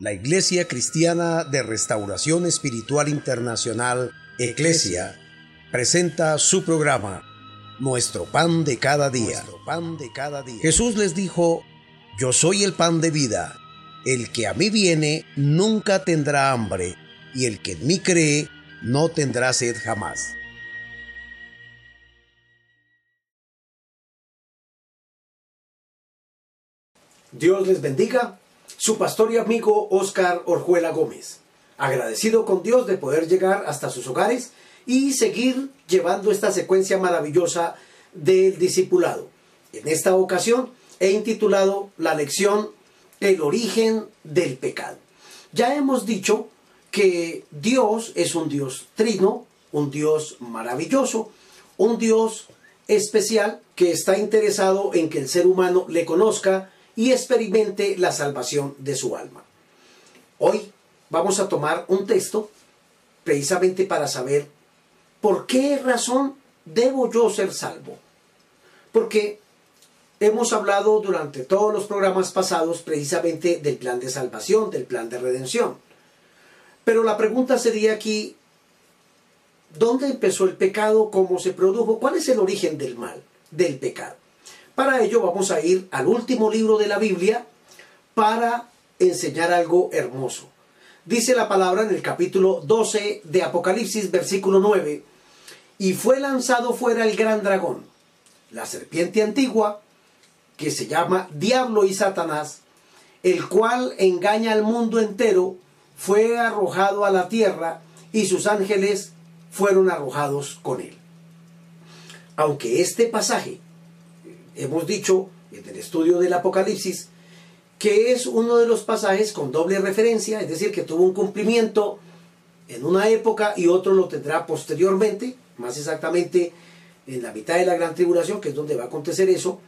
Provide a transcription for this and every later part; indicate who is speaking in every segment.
Speaker 1: La Iglesia Cristiana de Restauración Espiritual Internacional, Eclesia, presenta su programa, Nuestro Pan de Cada Día. Pan de cada día. Jesús les dijo, Yo soy el pan de vida. El que a mí viene nunca tendrá hambre, y el que en mí cree no tendrá sed jamás.
Speaker 2: Dios les bendiga. Su pastor y amigo Oscar Orjuela Gómez. Agradecido con Dios de poder llegar hasta sus hogares y seguir llevando esta secuencia maravillosa del discipulado. En esta ocasión he intitulado la lección El origen del pecado. Ya hemos dicho que Dios es un Dios trino, un Dios maravilloso, un Dios especial que está interesado en que el ser humano le conozca y experimente la salvación de su alma. Hoy vamos a tomar un texto precisamente para saber por qué razón debo yo ser salvo. Porque hemos hablado durante todos los programas pasados precisamente del plan de salvación, del plan de redención. Pero la pregunta sería aquí, ¿dónde empezó el pecado? ¿Cómo se produjo? ¿Cuál es el origen del mal, del pecado? Para ello vamos a ir al último libro de la Biblia para enseñar algo hermoso. Dice la palabra en el capítulo 12 de Apocalipsis, versículo 9, y fue lanzado fuera el gran dragón, la serpiente antigua, que se llama Diablo y Satanás, el cual engaña al mundo entero, fue arrojado a la tierra y sus ángeles fueron arrojados con él. Aunque este pasaje hemos dicho en el estudio del Apocalipsis que es uno de los pasajes con doble referencia, es decir, que tuvo un cumplimiento en una época y otro lo tendrá posteriormente, más exactamente en la mitad de la gran tribulación, que es donde va a acontecer eso.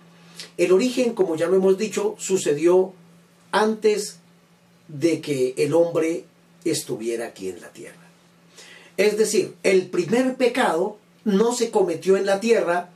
Speaker 2: El origen, como ya lo hemos dicho, sucedió antes de que el hombre estuviera aquí en la tierra. Es decir, el primer pecado no se cometió en la tierra,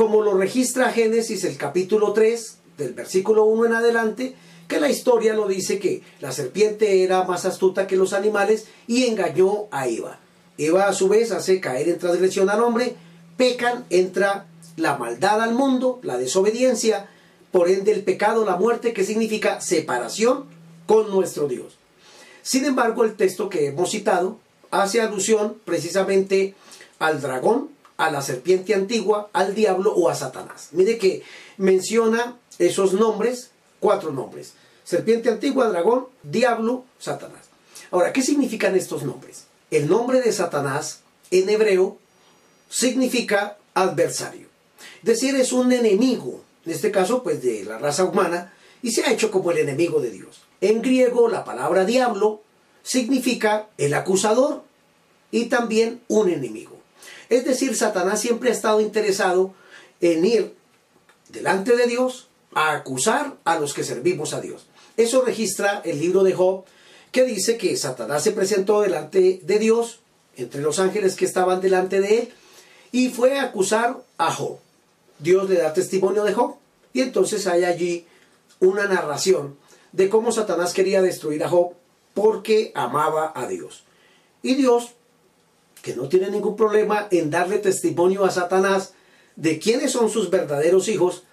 Speaker 2: como lo registra Génesis el capítulo 3, del versículo 1 en adelante, que la historia lo dice que la serpiente era más astuta que los animales y engañó a Eva. Eva a su vez hace caer en transgresión al hombre, pecan, entra la maldad al mundo, la desobediencia, por ende el pecado, la muerte, que significa separación con nuestro Dios. Sin embargo, el texto que hemos citado hace alusión precisamente al dragón, a la serpiente antigua, al diablo o a Satanás. Mire que menciona esos nombres, cuatro nombres. Serpiente antigua, dragón, diablo, Satanás. Ahora, ¿qué significan estos nombres? El nombre de Satanás en hebreo significa adversario. Es decir, es un enemigo, en este caso pues de la raza humana, y se ha hecho como el enemigo de Dios. En griego la palabra diablo significa el acusador y también un enemigo. Es decir, Satanás siempre ha estado interesado en ir delante de Dios a acusar a los que servimos a Dios. Eso registra el libro de Job, que dice que Satanás se presentó delante de Dios, entre los ángeles que estaban delante de él, y fue a acusar a Job. Dios le da testimonio de Job, y entonces hay allí una narración de cómo Satanás quería destruir a Job porque amaba a Dios. Y Dios que no tiene ningún problema en darle testimonio a Satanás de quiénes son sus verdaderos hijos,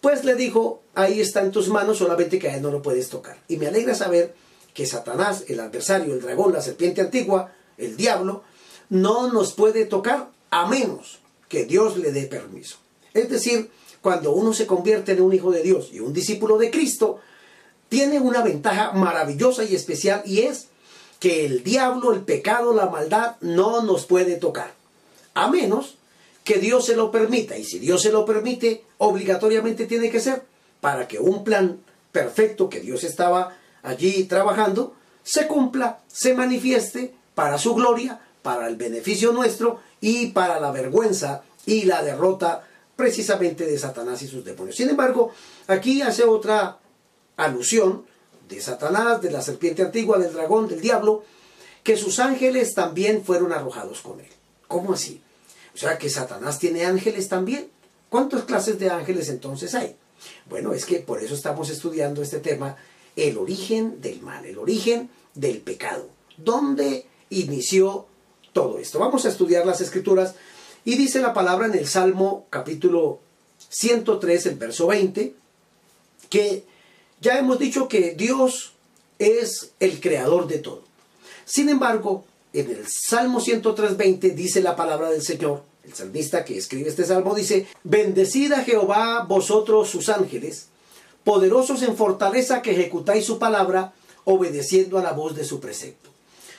Speaker 2: pues le dijo, ahí está en tus manos, solamente que a él no lo puedes tocar. Y me alegra saber que Satanás, el adversario, el dragón, la serpiente antigua, el diablo, no nos puede tocar a menos que Dios le dé permiso. Es decir, cuando uno se convierte en un hijo de Dios y un discípulo de Cristo, tiene una ventaja maravillosa y especial y es que el diablo, el pecado, la maldad no nos puede tocar. A menos que Dios se lo permita. Y si Dios se lo permite, obligatoriamente tiene que ser para que un plan perfecto que Dios estaba allí trabajando se cumpla, se manifieste para su gloria, para el beneficio nuestro y para la vergüenza y la derrota precisamente de Satanás y sus demonios. Sin embargo, aquí hace otra alusión de Satanás, de la serpiente antigua, del dragón, del diablo, que sus ángeles también fueron arrojados con él. ¿Cómo así? O sea que Satanás tiene ángeles también. ¿Cuántas clases de ángeles entonces hay? Bueno, es que por eso estamos estudiando este tema el origen del mal, el origen del pecado. ¿Dónde inició todo esto? Vamos a estudiar las escrituras y dice la palabra en el Salmo capítulo 103, el verso 20, que ya hemos dicho que Dios es el creador de todo. Sin embargo, en el Salmo 103.20 dice la palabra del Señor, el salmista que escribe este salmo dice, bendecid a Jehová vosotros sus ángeles, poderosos en fortaleza que ejecutáis su palabra, obedeciendo a la voz de su precepto.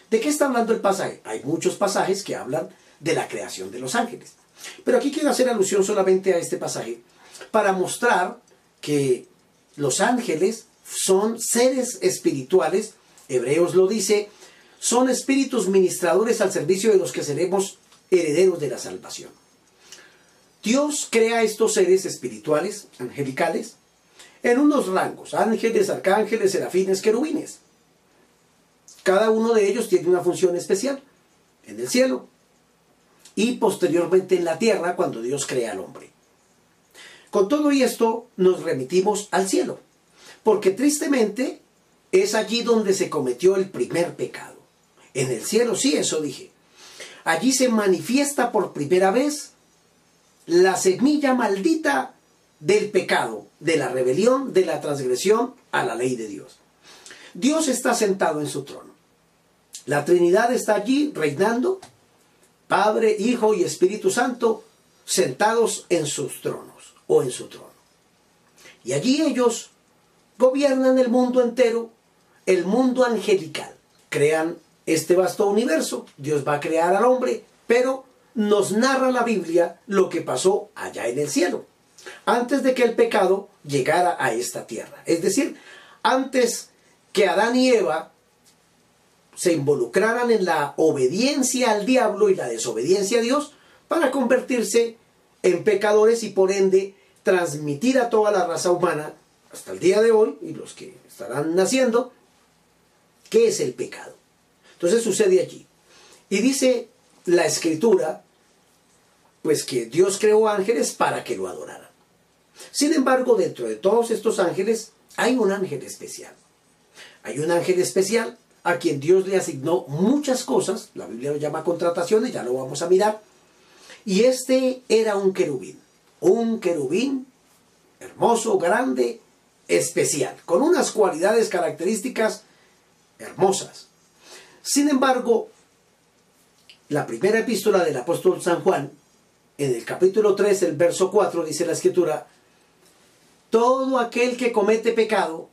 Speaker 2: ¿De qué está hablando el pasaje? Hay muchos pasajes que hablan de la creación de los ángeles. Pero aquí quiero hacer alusión solamente a este pasaje para mostrar que los ángeles son seres espirituales, Hebreos lo dice, son espíritus ministradores al servicio de los que seremos herederos de la salvación. Dios crea estos seres espirituales, angelicales, en unos rangos, ángeles, arcángeles, serafines, querubines. Cada uno de ellos tiene una función especial en el cielo y posteriormente en la tierra cuando Dios crea al hombre. Con todo esto nos remitimos al cielo, porque tristemente es allí donde se cometió el primer pecado. En el cielo, sí, eso dije. Allí se manifiesta por primera vez la semilla maldita del pecado, de la rebelión, de la transgresión a la ley de Dios. Dios está sentado en su trono. La Trinidad está allí reinando, Padre, Hijo y Espíritu Santo, sentados en sus tronos o en su trono. Y allí ellos gobiernan el mundo entero, el mundo angelical. Crean este vasto universo, Dios va a crear al hombre, pero nos narra la Biblia lo que pasó allá en el cielo, antes de que el pecado llegara a esta tierra. Es decir, antes que Adán y Eva se involucraran en la obediencia al diablo y la desobediencia a Dios para convertirse en pecadores y por ende transmitir a toda la raza humana hasta el día de hoy y los que estarán naciendo qué es el pecado. Entonces sucede allí. Y dice la escritura, pues que Dios creó ángeles para que lo adoraran. Sin embargo, dentro de todos estos ángeles hay un ángel especial. Hay un ángel especial a quien Dios le asignó muchas cosas, la Biblia lo llama contrataciones, ya lo vamos a mirar, y este era un querubín, un querubín hermoso, grande, especial, con unas cualidades características hermosas. Sin embargo, la primera epístola del apóstol San Juan, en el capítulo 3, el verso 4, dice la escritura, todo aquel que comete pecado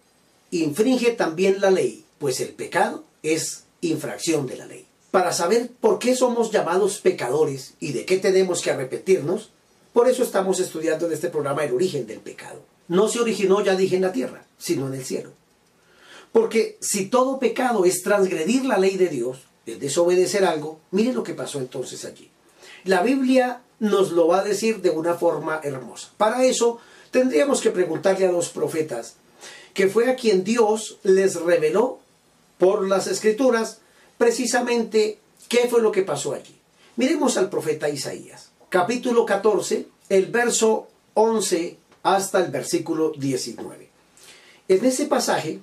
Speaker 2: infringe también la ley, pues el pecado es infracción de la ley. Para saber por qué somos llamados pecadores y de qué tenemos que arrepentirnos, por eso estamos estudiando en este programa el origen del pecado. No se originó, ya dije, en la tierra, sino en el cielo. Porque si todo pecado es transgredir la ley de Dios, es desobedecer algo, mire lo que pasó entonces allí. La Biblia nos lo va a decir de una forma hermosa. Para eso tendríamos que preguntarle a los profetas, que fue a quien Dios les reveló por las escrituras precisamente qué fue lo que pasó allí. Miremos al profeta Isaías, capítulo 14, el verso 11 hasta el versículo 19. En ese pasaje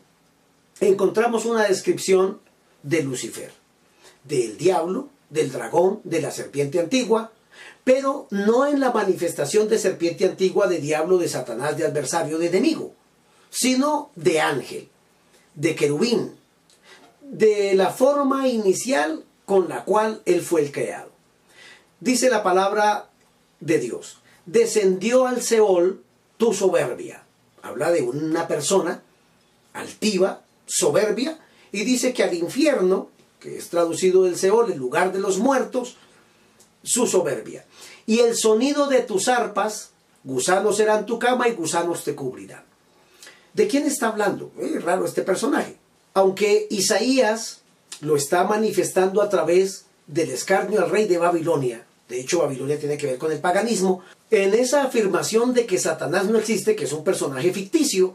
Speaker 2: encontramos una descripción de Lucifer, del diablo, del dragón, de la serpiente antigua, pero no en la manifestación de serpiente antigua, de diablo, de Satanás, de adversario, de enemigo, sino de ángel, de querubín, de la forma inicial con la cual él fue el creado. Dice la palabra de Dios, descendió al Seol tu soberbia. Habla de una persona altiva, soberbia, y dice que al infierno, que es traducido del Seol, el lugar de los muertos, su soberbia. Y el sonido de tus arpas, gusanos serán tu cama y gusanos te cubrirán. ¿De quién está hablando? Es raro este personaje. Aunque Isaías lo está manifestando a través del escarnio al rey de Babilonia, de hecho Babilonia tiene que ver con el paganismo, en esa afirmación de que Satanás no existe, que es un personaje ficticio,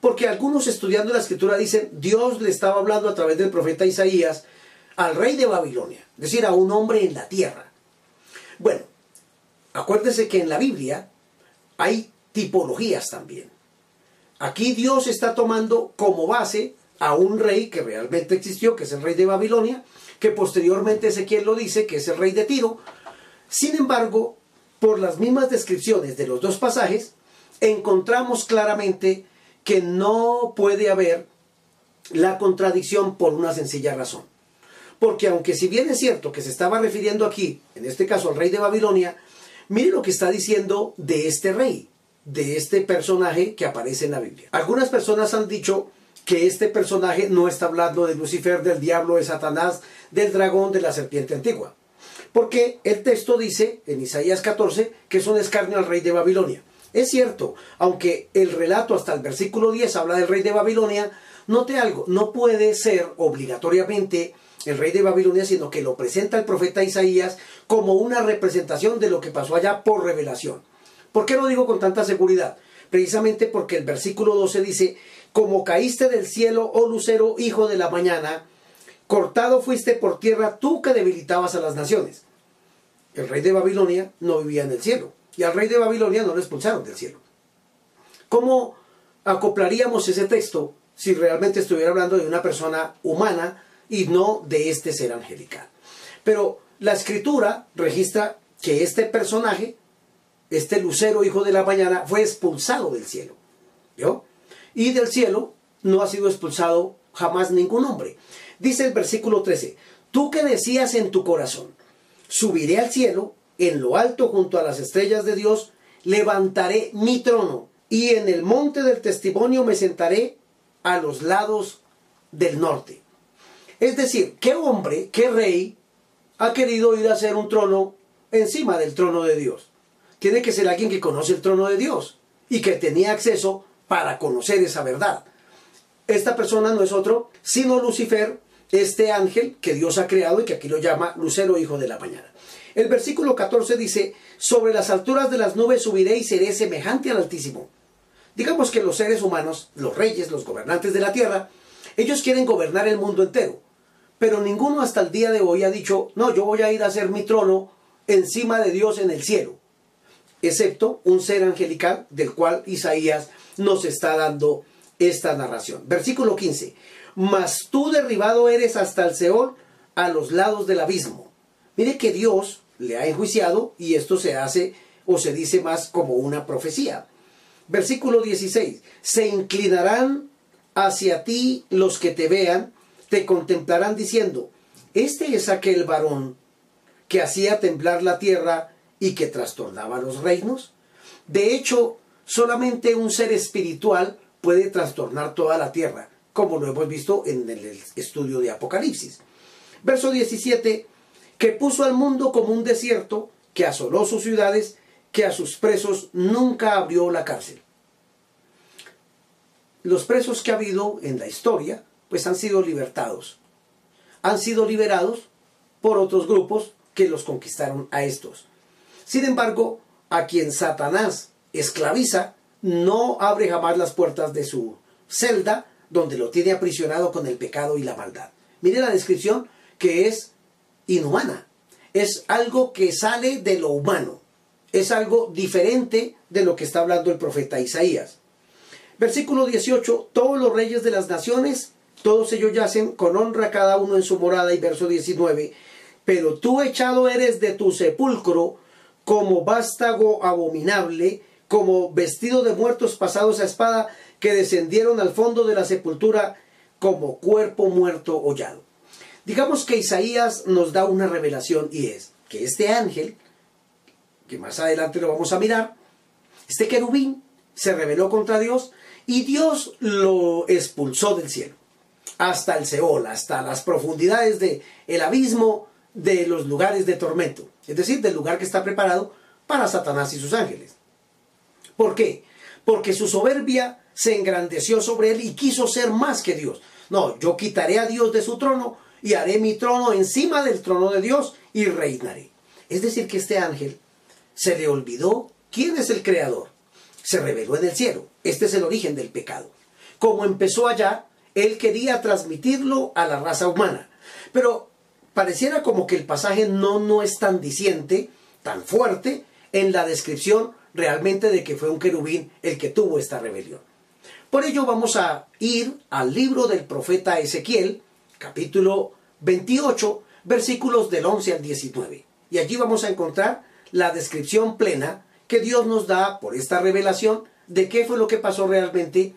Speaker 2: porque algunos estudiando la escritura dicen, Dios le estaba hablando a través del profeta Isaías al rey de Babilonia, es decir, a un hombre en la tierra. Bueno, acuérdese que en la Biblia hay tipologías también. Aquí Dios está tomando como base a un rey que realmente existió, que es el rey de Babilonia, que posteriormente Ezequiel lo dice, que es el rey de Tiro. Sin embargo, por las mismas descripciones de los dos pasajes, encontramos claramente que no puede haber la contradicción por una sencilla razón. Porque aunque si bien es cierto que se estaba refiriendo aquí, en este caso al rey de Babilonia, mire lo que está diciendo de este rey, de este personaje que aparece en la Biblia. Algunas personas han dicho que este personaje no está hablando de Lucifer, del diablo, de Satanás, del dragón, de la serpiente antigua. Porque el texto dice en Isaías 14 que es un escarnio al rey de Babilonia. Es cierto, aunque el relato hasta el versículo 10 habla del rey de Babilonia, note algo, no puede ser obligatoriamente el rey de Babilonia, sino que lo presenta el profeta Isaías como una representación de lo que pasó allá por revelación. ¿Por qué lo digo con tanta seguridad? Precisamente porque el versículo 12 dice, como caíste del cielo, oh lucero, hijo de la mañana, cortado fuiste por tierra tú que debilitabas a las naciones. El rey de Babilonia no vivía en el cielo y al rey de Babilonia no lo expulsaron del cielo. ¿Cómo acoplaríamos ese texto si realmente estuviera hablando de una persona humana y no de este ser angelical? Pero la escritura registra que este personaje, este lucero hijo de la mañana, fue expulsado del cielo. ¿Yo? Y del cielo no ha sido expulsado jamás ningún hombre. Dice el versículo 13, tú que decías en tu corazón, subiré al cielo, en lo alto junto a las estrellas de Dios, levantaré mi trono y en el monte del testimonio me sentaré a los lados del norte. Es decir, ¿qué hombre, qué rey ha querido ir a hacer un trono encima del trono de Dios? Tiene que ser alguien que conoce el trono de Dios y que tenía acceso para conocer esa verdad. Esta persona no es otro sino Lucifer, este ángel que Dios ha creado y que aquí lo llama Lucero, hijo de la mañana. El versículo 14 dice, sobre las alturas de las nubes subiré y seré semejante al Altísimo. Digamos que los seres humanos, los reyes, los gobernantes de la tierra, ellos quieren gobernar el mundo entero, pero ninguno hasta el día de hoy ha dicho, no, yo voy a ir a hacer mi trono encima de Dios en el cielo, excepto un ser angelical del cual Isaías nos está dando esta narración. Versículo 15. Mas tú derribado eres hasta el Seol a los lados del abismo. Mire que Dios le ha enjuiciado y esto se hace o se dice más como una profecía. Versículo 16. Se inclinarán hacia ti los que te vean, te contemplarán diciendo, este es aquel varón que hacía temblar la tierra y que trastornaba los reinos. De hecho, solamente un ser espiritual puede trastornar toda la tierra, como lo hemos visto en el estudio de Apocalipsis. Verso 17, que puso al mundo como un desierto, que asoló sus ciudades, que a sus presos nunca abrió la cárcel. Los presos que ha habido en la historia, pues han sido libertados. Han sido liberados por otros grupos que los conquistaron a estos. Sin embargo, a quien Satanás esclaviza, no abre jamás las puertas de su celda donde lo tiene aprisionado con el pecado y la maldad. Mire la descripción que es inhumana. Es algo que sale de lo humano. Es algo diferente de lo que está hablando el profeta Isaías. Versículo 18. Todos los reyes de las naciones, todos ellos yacen con honra cada uno en su morada. Y verso 19. Pero tú echado eres de tu sepulcro como vástago abominable como vestido de muertos pasados a espada que descendieron al fondo de la sepultura como cuerpo muerto hollado. Digamos que Isaías nos da una revelación y es que este ángel, que más adelante lo vamos a mirar, este querubín se rebeló contra Dios y Dios lo expulsó del cielo, hasta el Seol, hasta las profundidades del el abismo de los lugares de tormento, es decir, del lugar que está preparado para Satanás y sus ángeles. ¿Por qué? Porque su soberbia se engrandeció sobre él y quiso ser más que Dios. No, yo quitaré a Dios de su trono y haré mi trono encima del trono de Dios y reinaré. Es decir, que este ángel se le olvidó quién es el creador. Se reveló en el cielo. Este es el origen del pecado. Como empezó allá, él quería transmitirlo a la raza humana. Pero pareciera como que el pasaje no, no es tan diciente, tan fuerte en la descripción realmente de que fue un querubín el que tuvo esta rebelión. Por ello vamos a ir al libro del profeta Ezequiel, capítulo 28, versículos del 11 al 19. Y allí vamos a encontrar la descripción plena que Dios nos da por esta revelación de qué fue lo que pasó realmente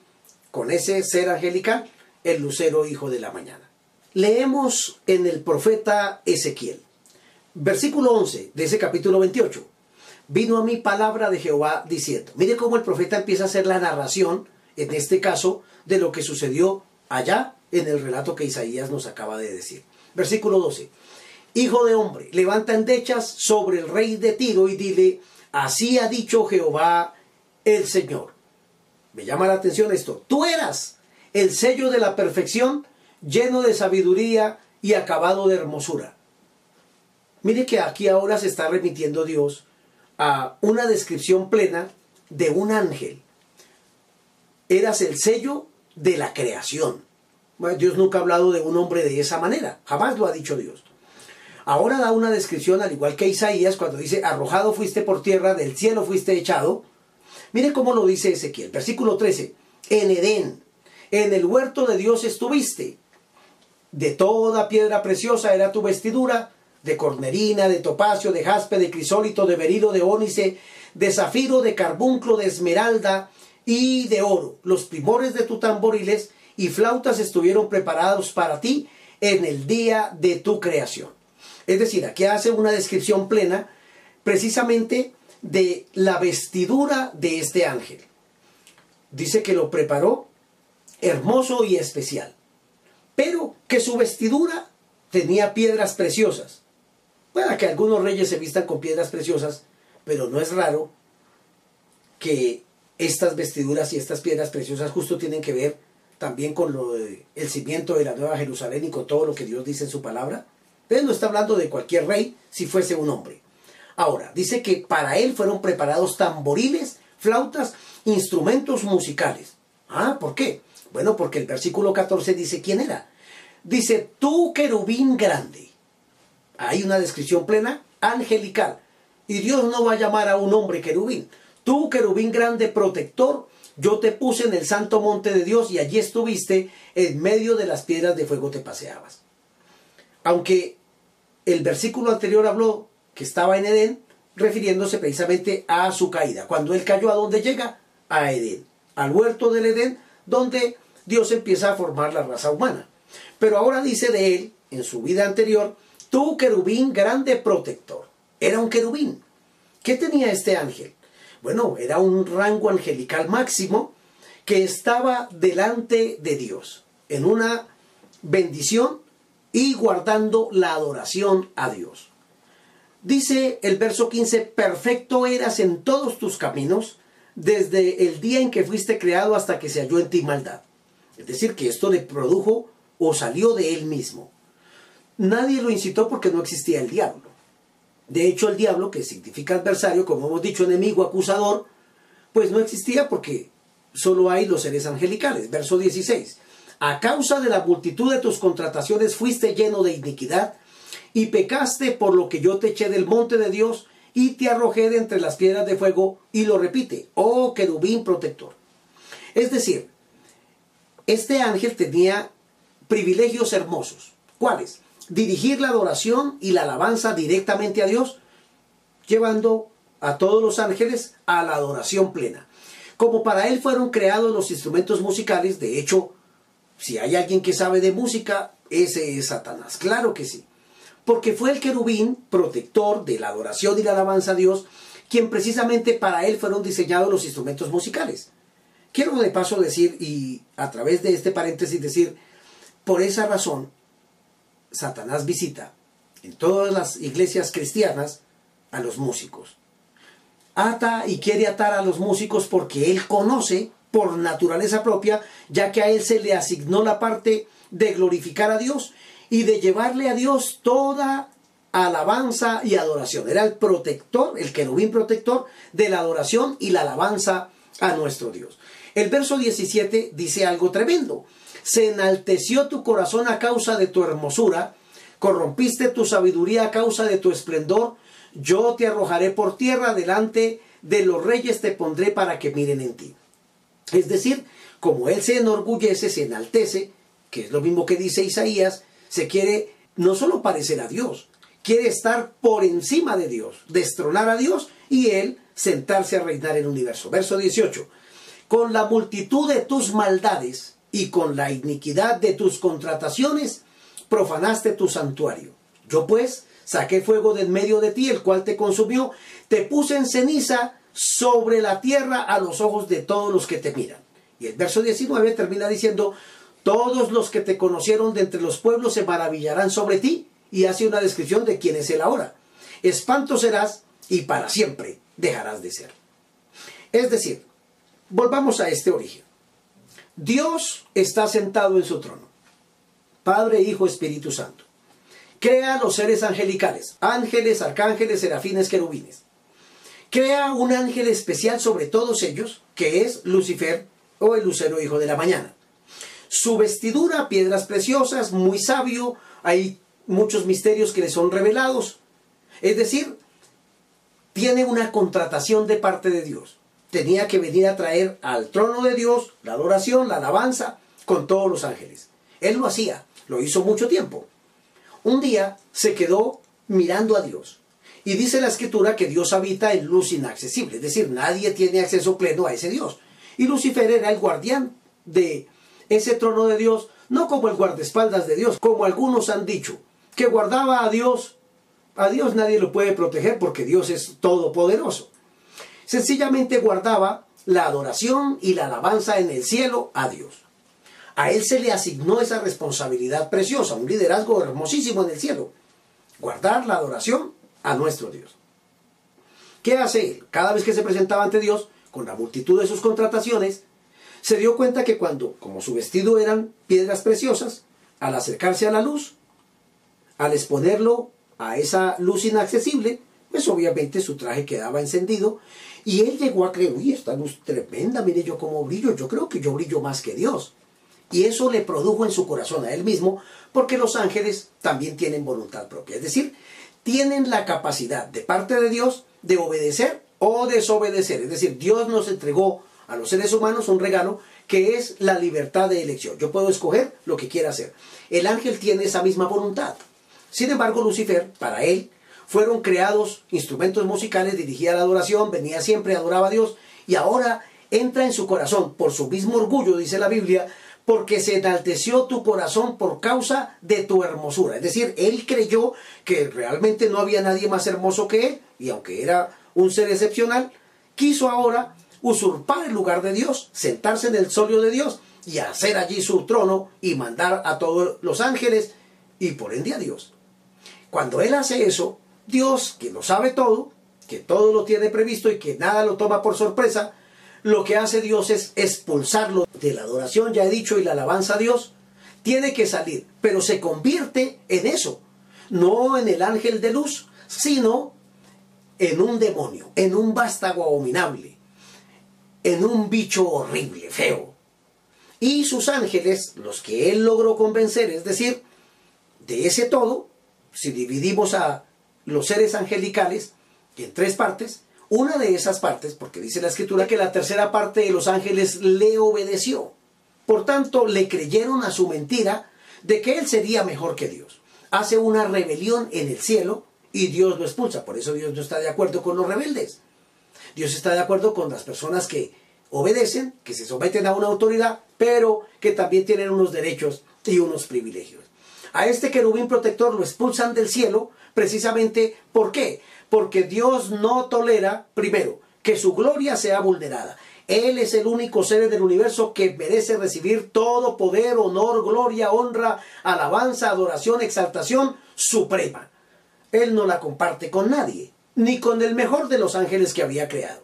Speaker 2: con ese ser angelical, el lucero hijo de la mañana. Leemos en el profeta Ezequiel, versículo 11 de ese capítulo 28. Vino a mí palabra de Jehová diciendo, mire cómo el profeta empieza a hacer la narración, en este caso, de lo que sucedió allá en el relato que Isaías nos acaba de decir. Versículo 12. Hijo de hombre, levanta endechas sobre el rey de Tiro y dile, así ha dicho Jehová el Señor. Me llama la atención esto. Tú eras el sello de la perfección lleno de sabiduría y acabado de hermosura. Mire que aquí ahora se está remitiendo Dios a una descripción plena de un ángel. Eras el sello de la creación. Dios nunca ha hablado de un hombre de esa manera, jamás lo ha dicho Dios. Ahora da una descripción, al igual que Isaías, cuando dice, arrojado fuiste por tierra, del cielo fuiste echado. Mire cómo lo dice Ezequiel, versículo 13, en Edén, en el huerto de Dios estuviste, de toda piedra preciosa era tu vestidura, de cornerina, de topacio, de jaspe, de crisólito, de berilo, de ónice, de zafiro, de carbunclo, de esmeralda y de oro. Los primores de tu tamboriles y flautas estuvieron preparados para ti en el día de tu creación. Es decir, aquí hace una descripción plena precisamente de la vestidura de este ángel. Dice que lo preparó hermoso y especial pero que su vestidura tenía piedras preciosas. Puede que algunos reyes se vistan con piedras preciosas, pero no es raro que estas vestiduras y estas piedras preciosas justo tienen que ver también con lo el cimiento de la Nueva Jerusalén y con todo lo que Dios dice en su palabra. Él no está hablando de cualquier rey si fuese un hombre. Ahora, dice que para él fueron preparados tamboriles, flautas, instrumentos musicales. Ah, ¿por qué? Bueno, porque el versículo 14 dice quién era. Dice, tú querubín grande. Hay una descripción plena, angelical. Y Dios no va a llamar a un hombre querubín. Tú querubín grande protector, yo te puse en el santo monte de Dios y allí estuviste, en medio de las piedras de fuego te paseabas. Aunque el versículo anterior habló que estaba en Edén, refiriéndose precisamente a su caída. Cuando él cayó, ¿a dónde llega? A Edén, al huerto del Edén, donde Dios empieza a formar la raza humana. Pero ahora dice de él, en su vida anterior, tú querubín grande protector. Era un querubín. ¿Qué tenía este ángel? Bueno, era un rango angelical máximo que estaba delante de Dios, en una bendición y guardando la adoración a Dios. Dice el verso 15, perfecto eras en todos tus caminos, desde el día en que fuiste creado hasta que se halló en ti maldad. Es decir, que esto le produjo o salió de él mismo. Nadie lo incitó porque no existía el diablo. De hecho, el diablo, que significa adversario, como hemos dicho, enemigo, acusador, pues no existía porque solo hay los seres angelicales. Verso 16. A causa de la multitud de tus contrataciones fuiste lleno de iniquidad y pecaste por lo que yo te eché del monte de Dios y te arrojé de entre las piedras de fuego y lo repite, oh querubín protector. Es decir, este ángel tenía privilegios hermosos. ¿Cuáles? Dirigir la adoración y la alabanza directamente a Dios, llevando a todos los ángeles a la adoración plena. Como para él fueron creados los instrumentos musicales, de hecho, si hay alguien que sabe de música, ese es Satanás. Claro que sí. Porque fue el querubín protector de la adoración y la alabanza a Dios, quien precisamente para él fueron diseñados los instrumentos musicales. Quiero de paso decir, y a través de este paréntesis decir, por esa razón, Satanás visita en todas las iglesias cristianas a los músicos. Ata y quiere atar a los músicos porque él conoce por naturaleza propia, ya que a él se le asignó la parte de glorificar a Dios y de llevarle a Dios toda alabanza y adoración. Era el protector, el querubín protector de la adoración y la alabanza a nuestro Dios. El verso 17 dice algo tremendo. Se enalteció tu corazón a causa de tu hermosura, corrompiste tu sabiduría a causa de tu esplendor, yo te arrojaré por tierra delante de los reyes te pondré para que miren en ti. Es decir, como él se enorgullece, se enaltece, que es lo mismo que dice Isaías, se quiere no solo parecer a Dios, quiere estar por encima de Dios, destronar a Dios y él sentarse a reinar en el universo. Verso 18. Con la multitud de tus maldades y con la iniquidad de tus contrataciones, profanaste tu santuario. Yo pues saqué fuego del medio de ti, el cual te consumió, te puse en ceniza sobre la tierra a los ojos de todos los que te miran. Y el verso 19 termina diciendo, todos los que te conocieron de entre los pueblos se maravillarán sobre ti, y hace una descripción de quién es él ahora. Espanto serás y para siempre dejarás de ser. Es decir, volvamos a este origen. Dios está sentado en su trono. Padre, Hijo, Espíritu Santo. Crea los seres angelicales, ángeles, arcángeles, serafines, querubines. Crea un ángel especial sobre todos ellos, que es Lucifer o el lucero hijo de la mañana. Su vestidura, piedras preciosas, muy sabio, hay muchos misterios que le son revelados. Es decir, tiene una contratación de parte de Dios. Tenía que venir a traer al trono de Dios la adoración, la alabanza con todos los ángeles. Él lo hacía, lo hizo mucho tiempo. Un día se quedó mirando a Dios. Y dice la escritura que Dios habita en luz inaccesible, es decir, nadie tiene acceso pleno a ese Dios. Y Lucifer era el guardián de ese trono de Dios, no como el guardaespaldas de Dios, como algunos han dicho, que guardaba a Dios. A Dios nadie lo puede proteger porque Dios es todopoderoso. Sencillamente guardaba la adoración y la alabanza en el cielo a Dios. A él se le asignó esa responsabilidad preciosa, un liderazgo hermosísimo en el cielo. Guardar la adoración a nuestro Dios. ¿Qué hace él? Cada vez que se presentaba ante Dios, con la multitud de sus contrataciones, se dio cuenta que cuando, como su vestido eran piedras preciosas, al acercarse a la luz, al exponerlo a esa luz inaccesible, pues obviamente su traje quedaba encendido y él llegó a creer, uy, esta luz tremenda, mire yo cómo brillo, yo creo que yo brillo más que Dios. Y eso le produjo en su corazón a él mismo, porque los ángeles también tienen voluntad propia, es decir, tienen la capacidad de parte de Dios de obedecer o desobedecer. Es decir, Dios nos entregó a los seres humanos un regalo que es la libertad de elección. Yo puedo escoger lo que quiera hacer. El ángel tiene esa misma voluntad. Sin embargo, Lucifer, para él, fueron creados instrumentos musicales, dirigía la adoración, venía siempre, adoraba a Dios, y ahora entra en su corazón, por su mismo orgullo, dice la Biblia, porque se enalteció tu corazón por causa de tu hermosura. Es decir, él creyó que realmente no había nadie más hermoso que él, y aunque era un ser excepcional, quiso ahora usurpar el lugar de Dios, sentarse en el solio de Dios y hacer allí su trono y mandar a todos los ángeles y por ende a Dios. Cuando Él hace eso, Dios, que lo sabe todo, que todo lo tiene previsto y que nada lo toma por sorpresa, lo que hace Dios es expulsarlo de la adoración, ya he dicho, y la alabanza a Dios, tiene que salir, pero se convierte en eso, no en el ángel de luz, sino en un demonio, en un vástago abominable, en un bicho horrible, feo. Y sus ángeles, los que él logró convencer, es decir, de ese todo, si dividimos a los seres angelicales en tres partes, una de esas partes, porque dice la escritura que la tercera parte de los ángeles le obedeció. Por tanto, le creyeron a su mentira de que él sería mejor que Dios. Hace una rebelión en el cielo y Dios lo expulsa. Por eso Dios no está de acuerdo con los rebeldes. Dios está de acuerdo con las personas que obedecen, que se someten a una autoridad, pero que también tienen unos derechos y unos privilegios. A este querubín protector lo expulsan del cielo precisamente ¿por qué? Porque Dios no tolera, primero, que su gloria sea vulnerada. Él es el único ser del universo que merece recibir todo poder, honor, gloria, honra, alabanza, adoración, exaltación suprema. Él no la comparte con nadie, ni con el mejor de los ángeles que había creado.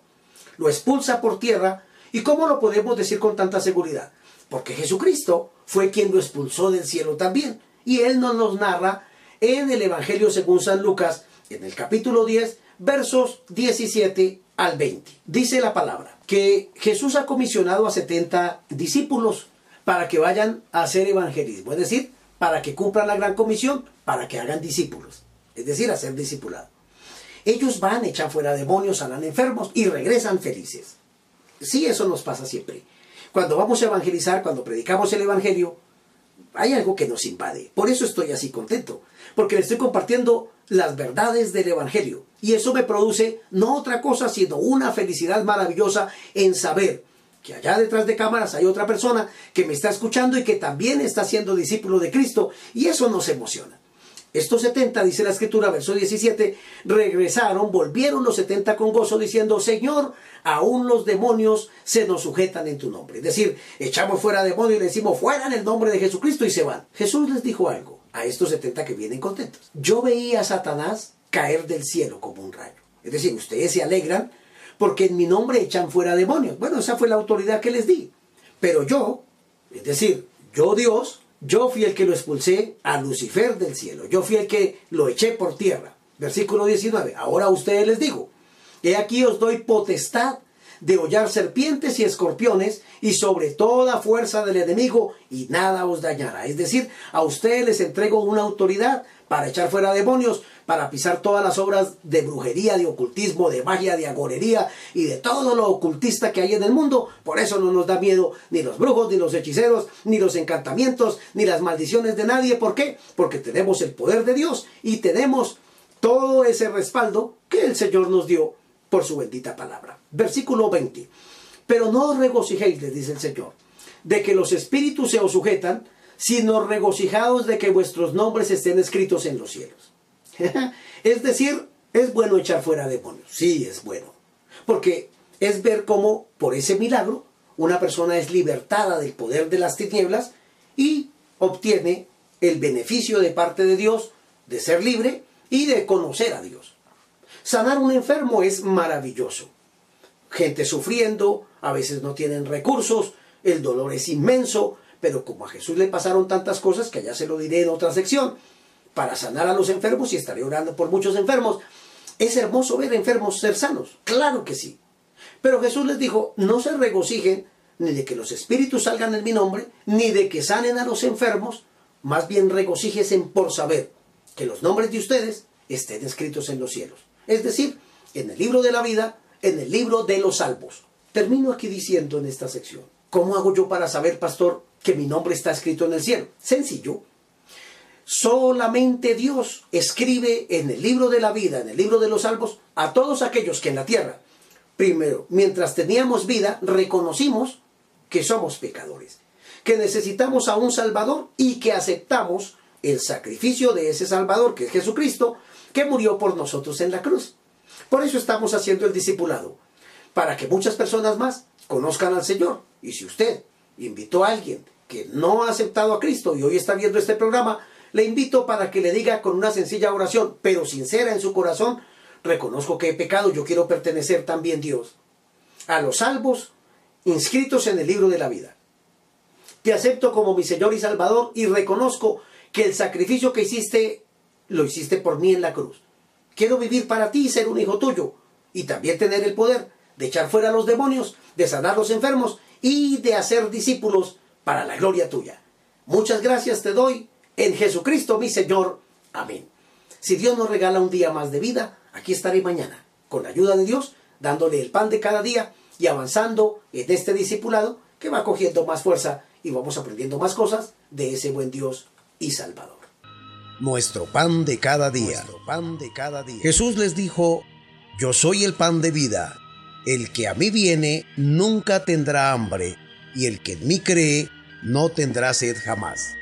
Speaker 2: Lo expulsa por tierra, ¿y cómo lo podemos decir con tanta seguridad? Porque Jesucristo fue quien lo expulsó del cielo también. Y él nos narra en el Evangelio según San Lucas, en el capítulo 10, versos 17 al 20. Dice la palabra que Jesús ha comisionado a 70 discípulos para que vayan a hacer evangelismo, es decir, para que cumplan la gran comisión, para que hagan discípulos, es decir, a ser discipulados. Ellos van, echan fuera demonios, sanan enfermos y regresan felices. Sí, eso nos pasa siempre. cuando vamos a evangelizar, cuando predicamos el Evangelio, hay algo que nos invade. Por eso estoy así contento, porque le estoy compartiendo las verdades del Evangelio. Y eso me produce no otra cosa, sino una felicidad maravillosa en saber que allá detrás de cámaras hay otra persona que me está escuchando y que también está siendo discípulo de Cristo. Y eso nos emociona. Estos 70, dice la escritura, verso 17, regresaron, volvieron los 70 con gozo, diciendo, Señor, aún los demonios se nos sujetan en tu nombre. Es decir, echamos fuera demonios y le decimos, fuera en el nombre de Jesucristo y se van. Jesús les dijo algo a estos 70 que vienen contentos. Yo veía a Satanás caer del cielo como un rayo. Es decir, ustedes se alegran porque en mi nombre echan fuera demonios. Bueno, esa fue la autoridad que les di. Pero yo, es decir, yo Dios, yo fui el que lo expulsé a Lucifer del cielo. Yo fui el que lo eché por tierra. Versículo 19. Ahora a ustedes les digo, he aquí os doy potestad de hollar serpientes y escorpiones y sobre toda fuerza del enemigo y nada os dañará. Es decir, a ustedes les entrego una autoridad para echar fuera demonios, para pisar todas las obras de brujería, de ocultismo, de magia, de agorería y de todo lo ocultista que hay en el mundo. Por eso no nos da miedo ni los brujos, ni los hechiceros, ni los encantamientos, ni las maldiciones de nadie. ¿Por qué? Porque tenemos el poder de Dios y tenemos todo ese respaldo que el Señor nos dio por su bendita palabra. Versículo 20. Pero no os regocijéis, dice el Señor, de que los espíritus se os sujetan, sino regocijados de que vuestros nombres estén escritos en los cielos. es decir, es bueno echar fuera demonios. Sí, es bueno. Porque es ver cómo por ese milagro una persona es libertada del poder de las tinieblas y obtiene el beneficio de parte de Dios de ser libre y de conocer a Dios. Sanar un enfermo es maravilloso. Gente sufriendo, a veces no tienen recursos, el dolor es inmenso, pero como a Jesús le pasaron tantas cosas, que ya se lo diré en otra sección, para sanar a los enfermos y estaré orando por muchos enfermos, es hermoso ver enfermos ser sanos, claro que sí. Pero Jesús les dijo, no se regocijen ni de que los espíritus salgan en mi nombre, ni de que sanen a los enfermos, más bien regocíjense por saber que los nombres de ustedes estén escritos en los cielos es decir, en el libro de la vida, en el libro de los salvos. Termino aquí diciendo en esta sección, ¿cómo hago yo para saber, pastor, que mi nombre está escrito en el cielo? Sencillo. Solamente Dios escribe en el libro de la vida, en el libro de los salvos, a todos aquellos que en la tierra, primero, mientras teníamos vida, reconocimos que somos pecadores, que necesitamos a un Salvador y que aceptamos el sacrificio de ese Salvador, que es Jesucristo, que murió por nosotros en la cruz. Por eso estamos haciendo el discipulado, para que muchas personas más conozcan al Señor. Y si usted invitó a alguien que no ha aceptado a Cristo y hoy está viendo este programa, le invito para que le diga con una sencilla oración, pero sincera en su corazón, reconozco que he pecado, yo quiero pertenecer también Dios a los salvos inscritos en el libro de la vida. Te acepto como mi Señor y Salvador y reconozco que el sacrificio que hiciste lo hiciste por mí en la cruz. Quiero vivir para ti y ser un hijo tuyo. Y también tener el poder de echar fuera a los demonios, de sanar a los enfermos y de hacer discípulos para la gloria tuya. Muchas gracias te doy en Jesucristo mi Señor. Amén. Si Dios nos regala un día más de vida, aquí estaré mañana, con la ayuda de Dios, dándole el pan de cada día y avanzando en este discipulado que va cogiendo más fuerza y vamos aprendiendo más cosas de ese buen Dios y Salvador
Speaker 1: nuestro pan de cada día. pan de cada día. Jesús les dijo, yo soy el pan de vida. El que a mí viene nunca tendrá hambre, y el que en mí cree no tendrá sed jamás.